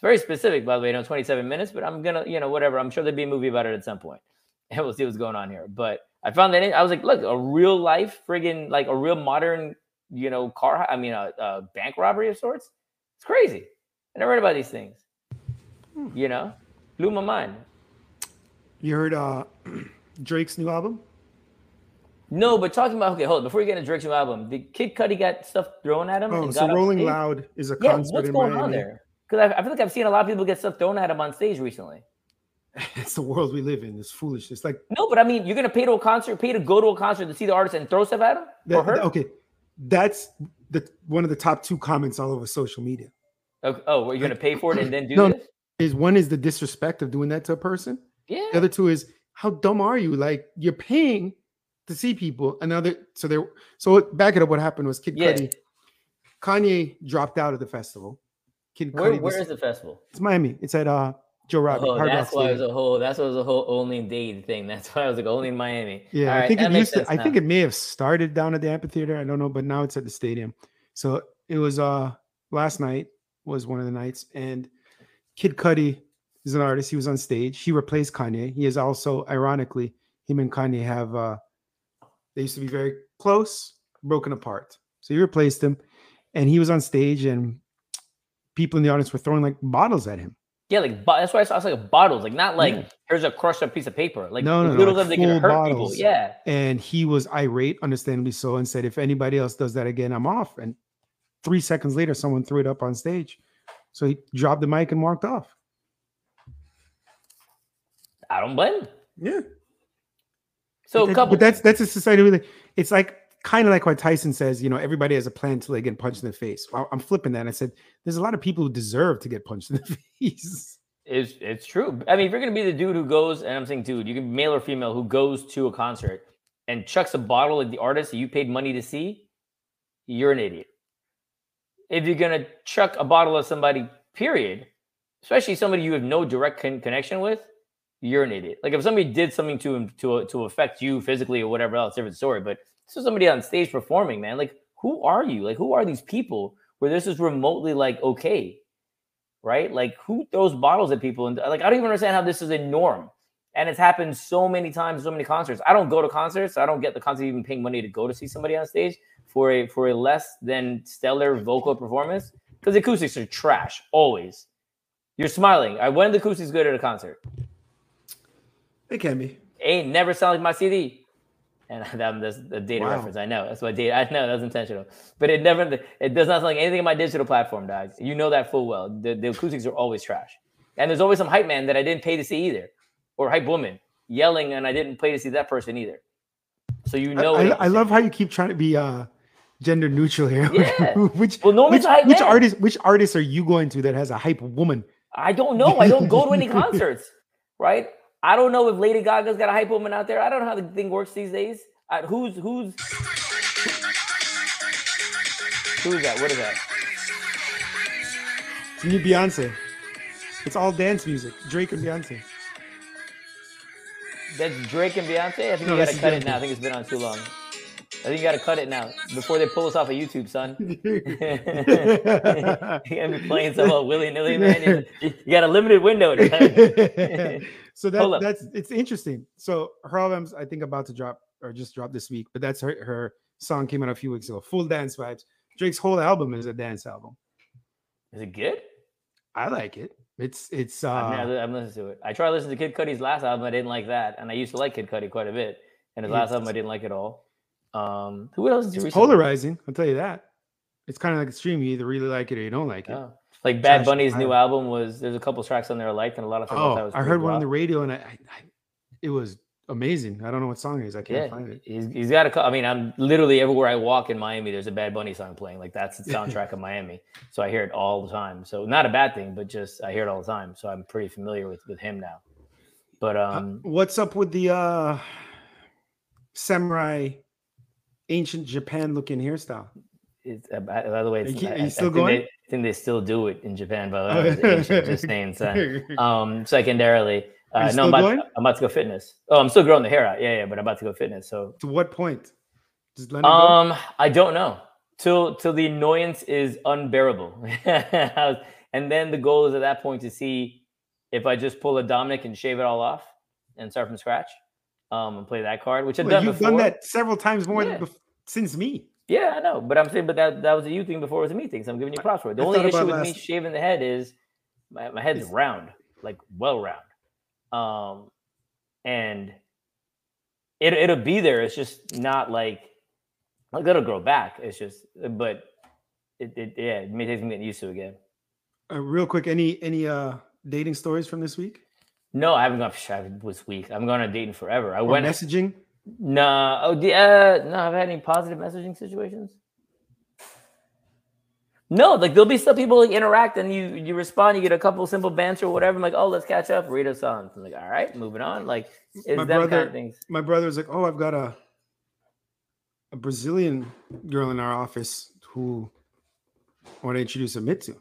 It's very specific, by the way, you know, 27 minutes, but I'm gonna, you know, whatever. I'm sure there'll be a movie about it at some. And we'll see what's going on here. But I found that in, I was like, look, a real life friggin' like a real modern, you know, car, I mean, a, a bank robbery of sorts. It's crazy. I never heard about these things. Hmm. You know, blew my mind. You heard uh, Drake's new album? No, but talking about okay, hold on. Before you get into Drake's new album, did Kid Cudi got stuff thrown at him? Oh, so Rolling? Loud is a Yeah, concert what's in going Miami. on there? Because I, I feel like I've seen a lot of people get stuff thrown at them on stage recently. It's the world we live in. It's foolish. It's like No, but I mean, you're gonna pay to a concert, pay to go to a concert to see the artist and throw stuff at him that, or her. that- okay, that's the one of the top two comments all over social media. Okay, Oh, oh well, you're gonna pay for it and then do No, this? Is one is the disrespect of doing that to a person. Yeah. The other two is how dumb are you? Like you're paying to see people. Another so there. So back it up. What happened was Kid Yeah. Cudi, Kanye dropped out of the festival. Kid Where, Cudi, where is the festival? it's Miami. It's at uh Joe Robbie. Oh, Hard Rock that's why it was Stadium. a whole. That's why it was a whole only in Dade thing. That's why I was like only in Miami. Yeah, All I right, think that it makes used to. sense I now. think it may have started down at the amphitheater. I don't know, but now it's at the stadium. So it was uh last night was one of the nights, and Kid Cudi is an artist. He was on stage. He replaced Kanye. He is also, ironically, him and Kanye have uh they used to be very close, broken apart. So he replaced him, and he was on stage, and people in the audience were throwing like bottles at him. Yeah, like bo- that's why I saw, I was like bottles, like not like Yeah. here's a crushed up piece of paper, like No, no, no, little like that can full hurt people. Yeah, and he was irate, understandably so, and said, "If anybody else does that again, I'm off." And three seconds later, someone threw it up on stage, so he dropped the mic and walked off. I don't blame. Him. Yeah, So a couple, but that's that's a society. Really, it's like kind of like what Tyson says. You know, everybody has a plan until they get punched in the face. I'm flipping that. I said, "There's a lot of people who deserve to get punched in the face." It's it's true. I mean, if you're gonna be the dude who goes, and I'm saying dude, you can be male or female who goes to a concert and chucks a bottle at the artist that you paid money to see, you're an idiot. If you're gonna chuck a bottle at somebody, period, especially somebody you have no direct con- connection with, you're an idiot. Like if somebody did something to him to to affect you physically or whatever else, different story. But this is somebody on stage performing, man. Like who are you? Like who are these people where this is remotely like okay? right? Like who throws bottles at people? And uh, like I don't even understand how this is a norm. And it's happened so many times, so many concerts. I don't go to concerts. I don't get the concert even paying money to go to see somebody on stage for a for a less than stellar vocal performance because the acoustics are trash always. You're smiling. I when the acoustics good at a concert. It can be. Ain't never sound like my CD. And that, that's a data Wow. reference. I know. That's what data. I know that's intentional. But it never. It does not sound like anything in my digital platform, dog. You know that full well. The, the acoustics are always trash. And there's always some hype man that I didn't pay to see either, or hype woman yelling, and I didn't pay to see that person either. So you know. I, it I love how you keep trying to be uh gender neutral here. Yeah. which Well, no which, which artist which artist are you going to that has a hype woman? I don't know. I don't go to any concerts, right? I don't know if Lady Gaga's got a hype woman out there. I don't know how the thing works these days. Uh, who's who's who's that? What is that? It's new Beyonce. It's all dance music. Drake and Beyonce. That's Drake and Beyonce. I think No, you gotta cut it now. I think it's been on too long. I think you gotta cut it now before they pull us off of YouTube, son. you got to be playing so willy nilly, man. You, you got a limited window. To so that, that's it's interesting. So her album's I think about to drop or just dropped this week, but that's her her song came out a few weeks ago. Full dance vibes. Drake's whole album is a dance album. Is it good? I like it. It's it's uh I've listened to it. I tried listening to Kid Cudi's last album. I didn't like that, and I used to like Kid Cudi quite a bit. And his last album, I didn't like at all. Um, who else? It's polarizing. I'll tell you that. It's kind of like extreme. You either really like it or you don't like it. Like Bad Trash Bunny's new album was. There's a couple tracks on there I liked, and a lot of things I thought Oh, was I heard one on the radio and I, I, I it was amazing. I don't know what song it is. I can't Yeah, find it. he's, he's got a. I mean, I'm literally everywhere I walk in Miami. There's a Bad Bunny song playing. Like that's the soundtrack of Miami. So I hear it all the time. So not a bad thing, but just I hear it all the time. So I'm pretty familiar with with him now. But Uh, um, what's up with the uh samurai ancient Japan looking hairstyle? it's uh, by, by the way, it's, you- I, you I- I still think going? They, I think they still do it in Japan. By the way, ancient, just saying. Son. Um, secondarily, uh, no, I'm about, going? I'm about to go fitness. Oh, I'm still growing the hair out. Yeah, yeah, but I'm about to go fitness. So to what point? It go. Um, I don't know. Till till the annoyance is unbearable. and then the goal is at that point to see if I just pull a Dominic and shave it all off and start from scratch. Um, and play that card, which I've Well, done you've before. done that several times more Yeah. than bef- since me. Yeah, I know, but I'm saying, but that that was a you thing before it was a me thing. So I'm giving you props for it. The I only issue with me shaving the head is my, my head's Is- round, like well round. Um, and it it'll be there. It's just not like like it'll grow back. It's just, but it, it yeah, it may take some getting used to again. Uh, real quick, any any uh dating stories from this week? No, I haven't gone. I was weak. I'm going on dating forever. I Or went. messaging? Nah. Oh, the, uh, no. I've had any positive messaging situations. No, like there'll be some people like interact and you you respond, you get a couple simple banter or whatever. I'm like, oh, let's catch up, read a song. I'm like, all right, moving on. Like, it's My them kind brother- of things. My brother's like, oh, I've got a a Brazilian girl in our office who I want to introduce Amit to.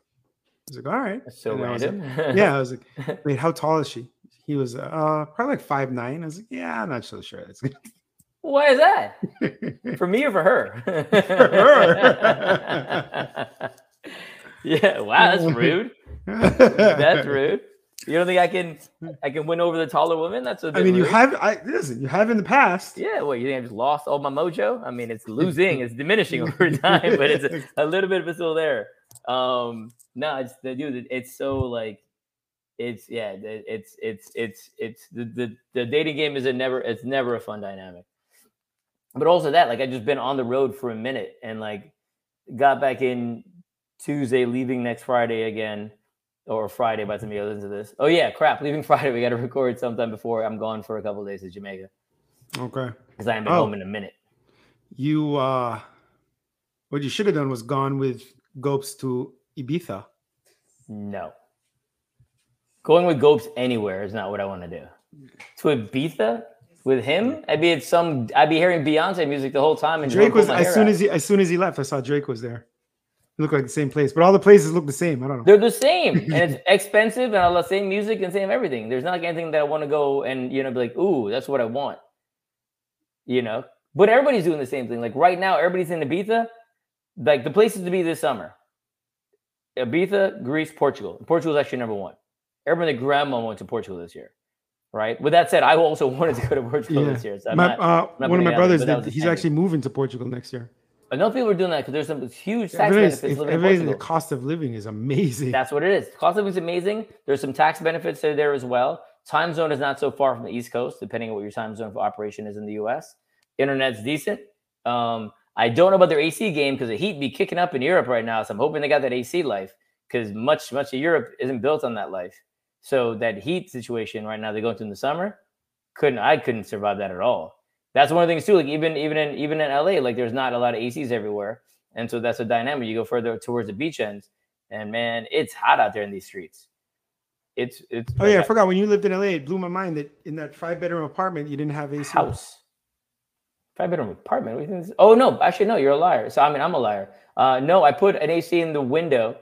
was like, all right. That's so And I like- random. yeah, I was like, wait, how tall is she? He was uh probably like five nine. I was like, yeah, I'm not so sure. That's good. Why is that? For me or for her? Her. yeah. Wow, that's rude. That's rude. You don't think I can I can win over the taller woman? That's a I mean, you have I listen, you have in the past. Yeah, well, you think I just lost all my mojo? I mean, it's losing, it's diminishing over time, but it's a, a little bit of it still there. Um, no, it's the dude. It's so like, it's yeah, it's it's it's it's the the, the dating game is a never it's never a fun dynamic. But also that like I just been on the road for a minute and like got back in Tuesday, leaving next Friday again. Or Friday by the time you listen to this. Oh yeah, crap! Leaving Friday, we got to record sometime before I'm gone for a couple of days to Jamaica Okay. because I haven't been Oh. home in a minute. You uh what you should have done was gone with Gopes to Ibiza. No. Going with Gopes anywhere is not what I want to do. To Ibiza with him, I'd be at some. I'd be hearing Beyonce music the whole time. And Drake was as soon out. as he as soon as he left, I saw Drake was there. It looked like the same place, but all the places look the same. I don't know. they're the same, and it's expensive, and all the same music and same everything. There's not like anything that I want to go and you know be like, ooh, that's what I want. You know, but everybody's doing the same thing. Like right now, everybody's in Ibiza. Like the places to be this summer: Ibiza, Greece, Portugal. Portugal's actually number one. Everybody, and grandma went to Portugal this year, right? With that said, I also wanted to go to Portugal Yeah. this year. So My, not, uh, one of my brothers, did, he's actually moving to Portugal next year. I know people are doing that because there's some huge tax Everybody's- benefits living in everybody's- the cost of living is amazing. That's what it is. Cost of living is amazing. There's some tax benefits that are there as well. Time zone is not so far from the East Coast, depending on what your time zone for operation is in the US. Internet's decent. Um, I don't know about their AC game because the heat be kicking up in Europe right now. So I'm hoping they got that AC life because much, much of Europe isn't built on that life. So that heat situation right now they're going through in the summer, couldn't I couldn't survive that at all. That's one of the things too. Like even even in even in LA, like there's not a lot of ACs everywhere. And so that's a dynamic. You go further towards the beach ends, and man, it's hot out there in these streets. It's it's oh yeah, I forgot when you lived in LA, it blew my mind that in that five bedroom apartment you didn't have AC. house. Five bedroom apartment. What do you think Oh no, actually no, you're a liar. So I mean I'm a liar. Uh no, I put an AC in the window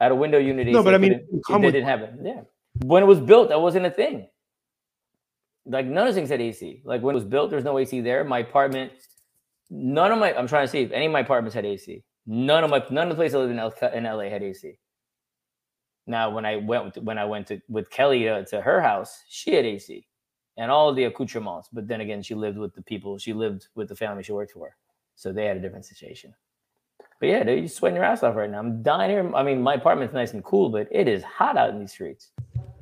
at a window unit. No, AC, but I mean, it it with- didn't have it. Yeah. When it was built, that wasn't a thing. Like none of things had AC. Like when it was built, there's no AC there. My apartment, none of my I'm trying to see if any of my apartments had AC. None of my none of the places I lived in, L, in LA had AC. Now, when I went when I went to with Kelly uh, to her house, she had AC and all the accoutrements. But then again, she lived with the people. She lived with the family she worked for, so they had a different situation. But yeah, dude, you're sweating your ass off right now. I'm dying here. I mean, my apartment's nice and cool, but it is hot out in these streets.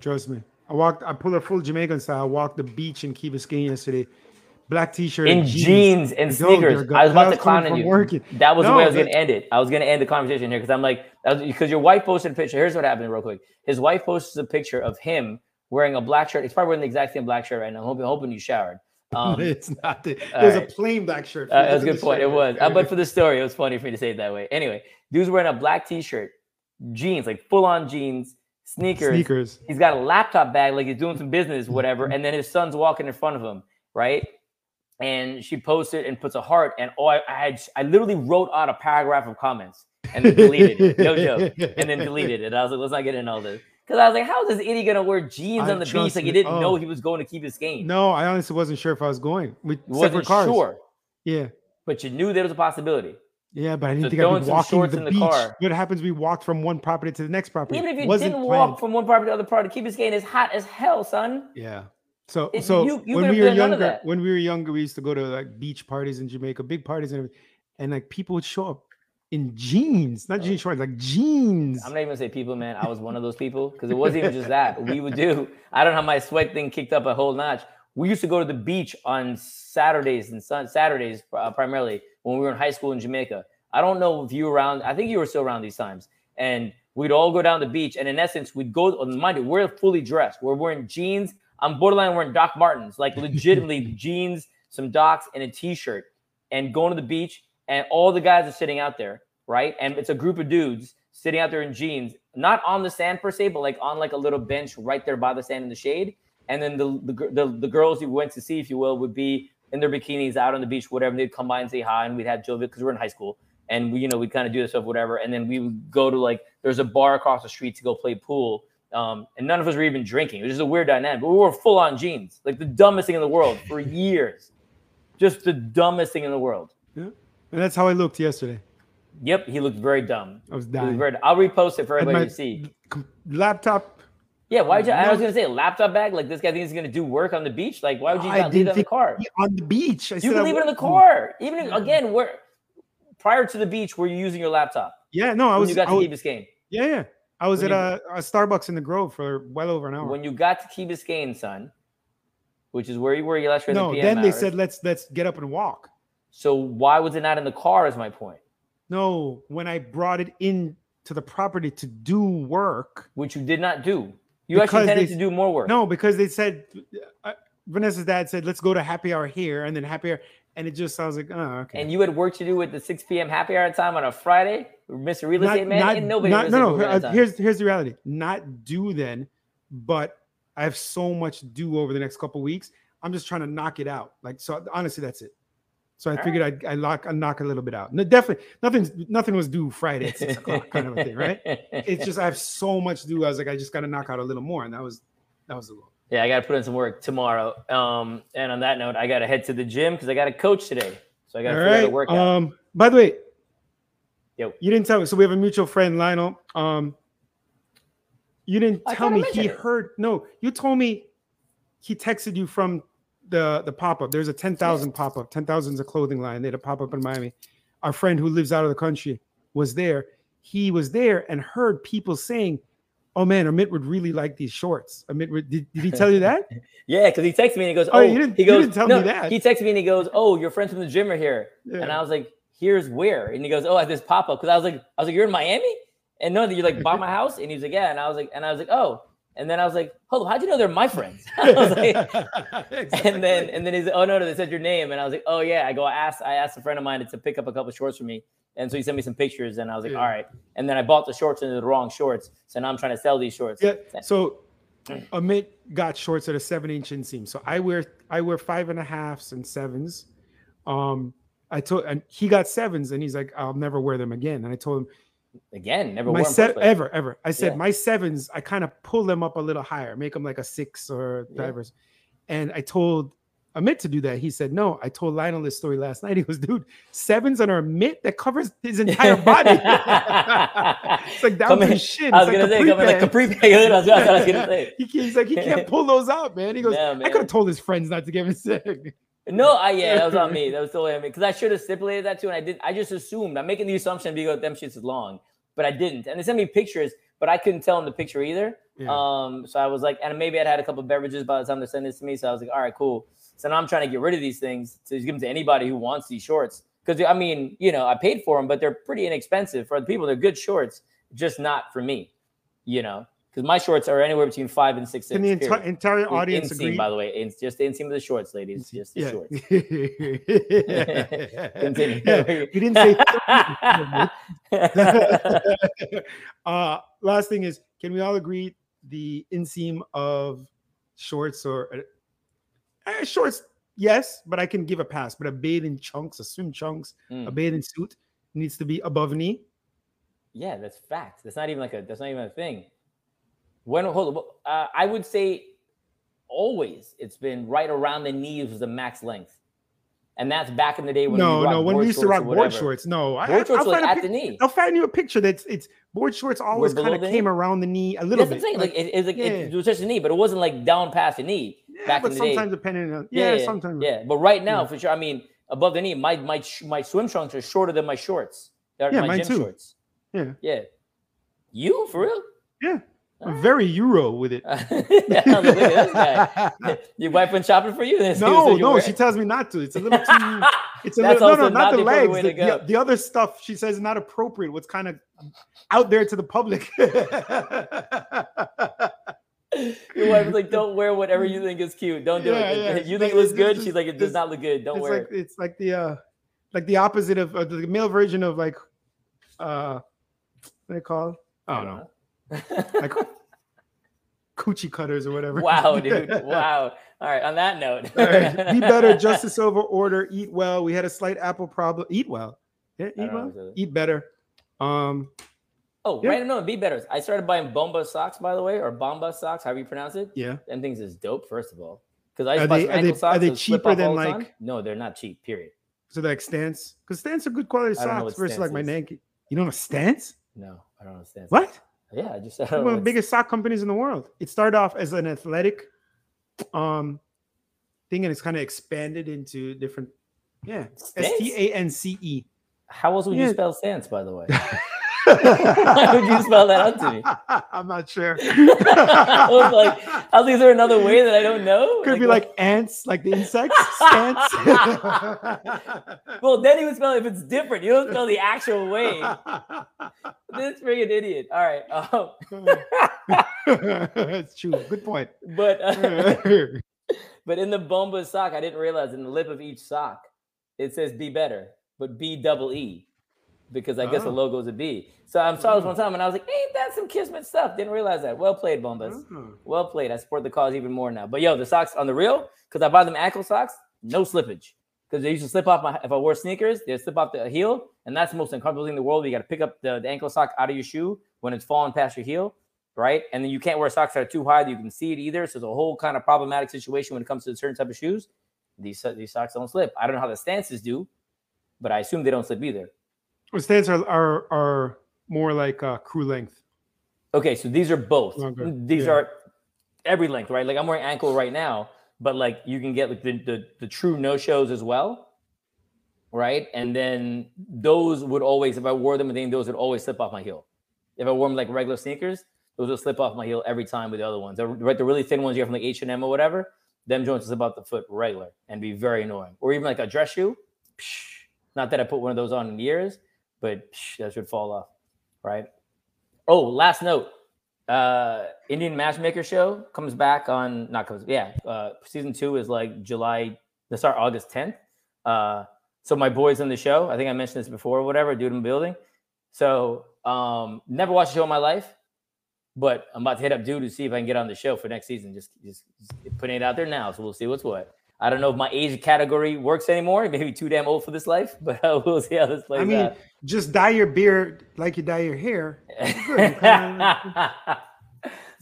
Trust me. I walked. I pulled a full Jamaican style. I walked the beach in Key Biscayne yesterday. Black t-shirt In and jeans and sneakers. I was about to clown on you. working. That was the way I was going to end it. I was going to end the conversation here because I'm like, because your wife posted a picture. Here's what happened, real quick. His wife posted a picture of him wearing a black shirt. He's probably wearing the exact same black shirt right now. I'm hoping, hoping you showered. Um, it's not. The, it was a plain black shirt. Uh, that was a good point. It was. Uh, but for the story, it was funny for me to say it that way. Anyway, dude's wearing a black t-shirt, jeans, like full on jeans, sneakers. sneakers. He's got a laptop bag, like he's doing some business, whatever. And then his son's walking in front of him, right? And she posts it and puts a heart. And oh, I, I had, I literally wrote out a paragraph of comments and then deleted it. No joke. And then deleted it. I was like, let's not get into all this. Because I was like, how is this idiot gonna wear jeans I on the beach like he didn't Oh. know he was going to Key Biscayne? No, I honestly wasn't sure if I was going. We wasn't separate cars. sure, Yeah. but you knew there was a possibility. Yeah, but I didn't So think I'd be walking the the beach. car. What happens? We walked from one property to the next property. Even if you Wasn't didn't planned. walk from one property to the other property, Key Biscayne is hot as hell, son. Yeah. So It- so you- you when we were done none of younger, when we were younger, we used to go to like beach parties in Jamaica, big parties and everything, and like people would show up in jeans, not jeans shorts, like jeans. I'm not even gonna say people, man. I was one of those people because it wasn't even just that. We would do. I don't know how my sweat thing kicked up a whole notch. We used to go to the beach on Saturdays and sun Saturdays uh, primarily when we were in high school in Jamaica. I don't know if you were around. I think you were still around these times. And we'd all go down the beach, and in essence, we'd go. Mind you, we're fully dressed. We're wearing jeans. I'm borderline wearing Doc Martens, like legitimately jeans, some Docs, and a t-shirt, and going to the beach. And all the guys are sitting out there, right? And it's a group of dudes sitting out there in jeans, not on the sand per se, but like on like a little bench right there by the sand in the shade. And then the the, the, the girls you went to see, if you will, would be in their bikinis out on the beach, whatever. They'd come by and say hi, and we'd have Joe because we're in high school, and we, you know, we kind of do this stuff, whatever. And then we would go to like, there's a bar across the street to go play pool. Um, and none of us were even drinking. It was just a weird dynamic. But we were full on jeans, like the dumbest thing in the world for years. Just the dumbest thing in the world. Yeah. And that's how I looked yesterday. Yep, he looked very dumb. I was was dying. very, I'll repost it for everybody to see. laptop. Yeah, why would you? I was gonna say laptop bag. Like this guy thinks he's gonna do work on the beach. Like why would you I not leave it in the car? on the beach. I You said can leave it in the car. Even if, again, where prior to the beach, were you using your laptop Yeah, no, I when was. you got I to was Key Biscayne? yeah, yeah. I was when at you- a, a Starbucks in the Grove for well over an hour. When you got to Key Biscayne, son, which is where you were last year. no, the then they hours. said let's let's get up and walk. So why was it not in the car? Is my point. No, when I brought it in to the property to do work. Which you did not do. You actually intended they- to do more work. No, because they said uh, Vanessa's dad said let's go to happy hour here and then happy hour, and it just sounds like oh okay. And you had work to do with the 6 p.m. happy hour time on a Friday, Mr. Real Not- Estate Man. not- Ain't nobody not- no, no. uh, here's here's the reality. Not do then, but I have so much due over the next couple weeks. I'm just trying to knock it out. Like so, honestly, that's it. So I All figured I'd, I'd lock, I'd knock a little bit out. No, definitely nothing. Nothing was due Friday at six o'clock, kind of a thing, right? It's just I have so much due. I was like, I just got to knock out a little more, and that was that was the goal. Yeah, I got to put in some work tomorrow. Um, and on that note, I got to head to the gym because I got to coach today. So I got to figure out a workout. Um. By the way, Yo. you didn't tell me. So we have a mutual friend, Lionel. Um. You didn't I tell me he it. heard. No, you told me he texted you from the the pop up. There's a ten thousand pop up. Ten thousand is a clothing line. They had a pop up in Miami. Our friend who lives out of the country was there. He was there and heard people saying, "Oh man, Amit would really like these shorts." Amit, would- did, did he tell you that? yeah, because he texted me and he goes, Oh, "Oh, you didn't- he you goes, didn't tell no, me that. He texted me and he goes, "Oh, your friends from the gym are here," and I was like, "Here's where?" And he goes, "Oh, at this pop up." Because I was like, "I was like, you're in Miami?" And no, you're like by my house, and he was like, "Yeah," and I was like, and I was like, "Oh," and then I was like, "Hold on, how'd you know they're my friends?" Like, and then and then he's like, oh no, no, they said your name, and I was like, oh yeah. I go, I asked, I asked a friend of mine to pick up a couple shorts for me, and so he sent me some pictures, and I was like, Yeah. all right. And then I bought the shorts and the wrong shorts, so now I'm trying to sell these shorts. Yeah. So Amit got shorts at a seven inch inseam. So I wear I wear five and a halfs and sevens. Um, I told and he got sevens and he's like, I'll never wear them again. And I told him Again, never my set ever ever. I said Yeah. my sevens, I kind of pull them up a little higher, make them like a six or Yeah. And I told Amit to do that. He said no. I told Lionel this story last night. He goes, dude, sevens on Amit that covers his entire body. it's like down Come to in- shin. I was It's gonna like say, come in like capri pants. I was gonna say. he, he's like, he can't pull those out, man. He goes, Yeah, I could have told his friends not to get him sick. No, I yeah, that was on me. That was totally on me because I should have stipulated that too, and I did. I just assumed. I'm making the assumption because them shits is long, but I didn't. And they sent me pictures, but I couldn't tell in the picture either. Yeah. Um, so I was like, and maybe I'd had a couple beverages by the time they sent this to me. So I was like, all right, cool. So now I'm trying to get rid of these things to give them to anybody who wants these shorts. Because I mean, you know, I paid for them, but they're pretty inexpensive for the people. They're good shorts, just not for me. You know, because my shorts are anywhere between five and six. Can the inches, enti- period. entire audience inseam, agree? by the way. It's just the inseam of the shorts, ladies. Just the yeah. shorts. Continue. Yeah, we didn't say. uh, last thing is, can we all agree the inseam of shorts or uh, shorts? Yes, but I can give a pass. But a bathing chunks, a swim chunks, a Mm. bathing suit needs to be above knee. Yeah, that's fact. That's not even like a. That's not even a thing. When hold on, uh, I would say always it's been right around the knees was the max length, and that's back in the day when no, we no. When we used to rock board shorts, no. I, Board I, shorts I'll find at the knee. I'll find you a picture that's it's board shorts always kind of came knee? around the knee a little That's what I'm bit. saying. Like, it, it's like yeah. it, was just a knee, but it wasn't like down past the knee. yeah, back but in the day. sometimes depending on yeah, sometimes Yeah, but right now Yeah. for sure. I mean, above the knee, my my my swim trunks are shorter than my shorts. They're Yeah, my mine gym too. shorts. Yeah. Yeah. You for real? Yeah. I'm very Euro with it. I was like, Look at this guy. Your wife went shopping for you? Then no, no, she tells me not to. It's a little too. It's a That's little no, no, not not the legs. The, the, the other stuff she says is not appropriate. What's kind of out there to the public. Your wife's like, "Don't wear whatever you think is cute. Don't do Yeah, it. yeah. You think it looks good." just- She's like, "It does not look good. Don't it's wear like it's like the uh like the opposite of uh, the male version of like uh what do they call? I don't know. It." Like coochie cutters or whatever. wow, dude. Wow. All right. On that note, right. Be better, justice over order, eat well. We had a slight Apple problem. Eat well. Yeah, eat know well, eat better. Um, Oh, Yeah. random note, be better. I started buying Bomba socks, by the way, or Bomba socks, however you pronounce it. yeah. Them things is dope, first of all. Because I Are buy they- are they- ankle socks. are they cheaper than, all the time. like- No, they're not cheap. Period. So like stance, because stance are good quality know socks versus like Stance my. Nike. You don't know stance? No, I don't understand. What? Yeah, I just I One of the biggest sock companies in the world. It started off as an athletic um thing and it's kind of expanded into different yeah. Stance? T A N C E. How else would Yeah. you spell stance, by the way? Why would you spell that out to me? I'm not sure. I was like, I was like, is there another way that I don't know? Could be what- like ants, like the insects. ants. well, then he would spell it if it's different. You don't spell the actual way. This freaking idiot. All right. Um, It's true. Good point. but uh, but in the Bomba sock, I didn't realize in the lip of each sock it says "Be Better," but B double E, because I guess the Oh. logo is a B. So I'm saw this Oh. one time and I was like, "Ain't that some Kismet stuff?" Didn't realize that. Well played, Bombas. Oh. Well played. I support the cause even more now. But yo, the socks on the real, because I buy them ankle socks, no slippage. Because they used to slip off my if I wore sneakers, they slip off the heel, and that's the most uncomfortable thing in the world. You got to pick up the, the ankle sock out of your shoe when it's falling past your heel, right? And then you can't wear socks that are too high that you can see it either. So it's a whole kind of problematic situation when it comes to certain type of shoes. These these socks don't slip. I don't know how the stances do, but I assume they don't slip either. Well, stance are, are are more like uh, crew length. Okay, so these are both. Longer, These yeah. are every length, right? Like I'm wearing ankle right now, but like you can get like the the, the true no shows as well, right? And then those would always, if I wore them, I think those would always slip off my heel. If I wore them like regular sneakers, those would slip off my heel every time with the other ones. Right, the really thin ones you have from like H and M or whatever, them joints slip off the foot regular and be very annoying. Or even like a dress shoe. psh, Not that I put one of those on in years, but psh, that should fall off, right? Oh, last note. Uh Indian Matchmaker show comes back on not comes yeah. Uh season two is like July they start August 10th. Uh so my boys on the show, I think I mentioned this before or whatever, dude in building. So um never watched a show in my life, but I'm about to hit up dude to see if I can get on the show for next season. Just just, just putting it out there now. So we'll see what's what. I don't know if my age category works anymore. Maybe too damn old for this life, but uh, we'll see how this plays out. I mean, out. just dye your beard like you dye your hair.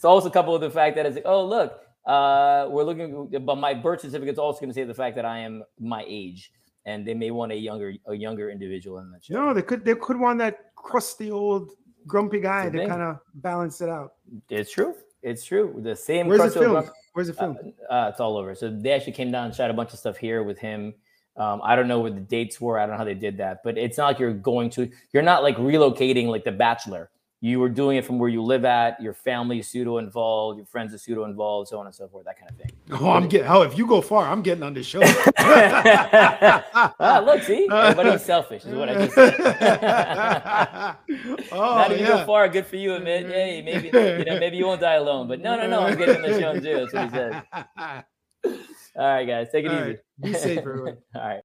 It's also coupled with the fact that it's like, oh look, uh, we're looking, but my birth certificate's also going to say the fact that I am my age, and they may want a younger a younger individual in that show. No, they could they could want that crusty old grumpy guy to kind of balance it out. It's true. It's true. The same. Where's old filmed? grumpy- Where's it filmed? Uh, it's all over. So they actually came down and shot a bunch of stuff here with him. Um, I don't know where the dates were. I don't know how they did that, but it's not like you're going to. You're not like relocating like The Bachelor. You were doing it from where you live at. Your family is pseudo involved. Your friends are pseudo involved. So on and so forth. That kind of thing. Oh, I'm getting. Oh, if you go far, I'm getting on the show. ah, look, see, everybody's selfish is what I just said. oh, Not if you go far, good for you, Amit. Hey, maybe you know, maybe you won't die alone. But no, no, no, I'm getting on the show too. That's what he said. All right, guys, take it All easy. right. Be safe, everyone. All right.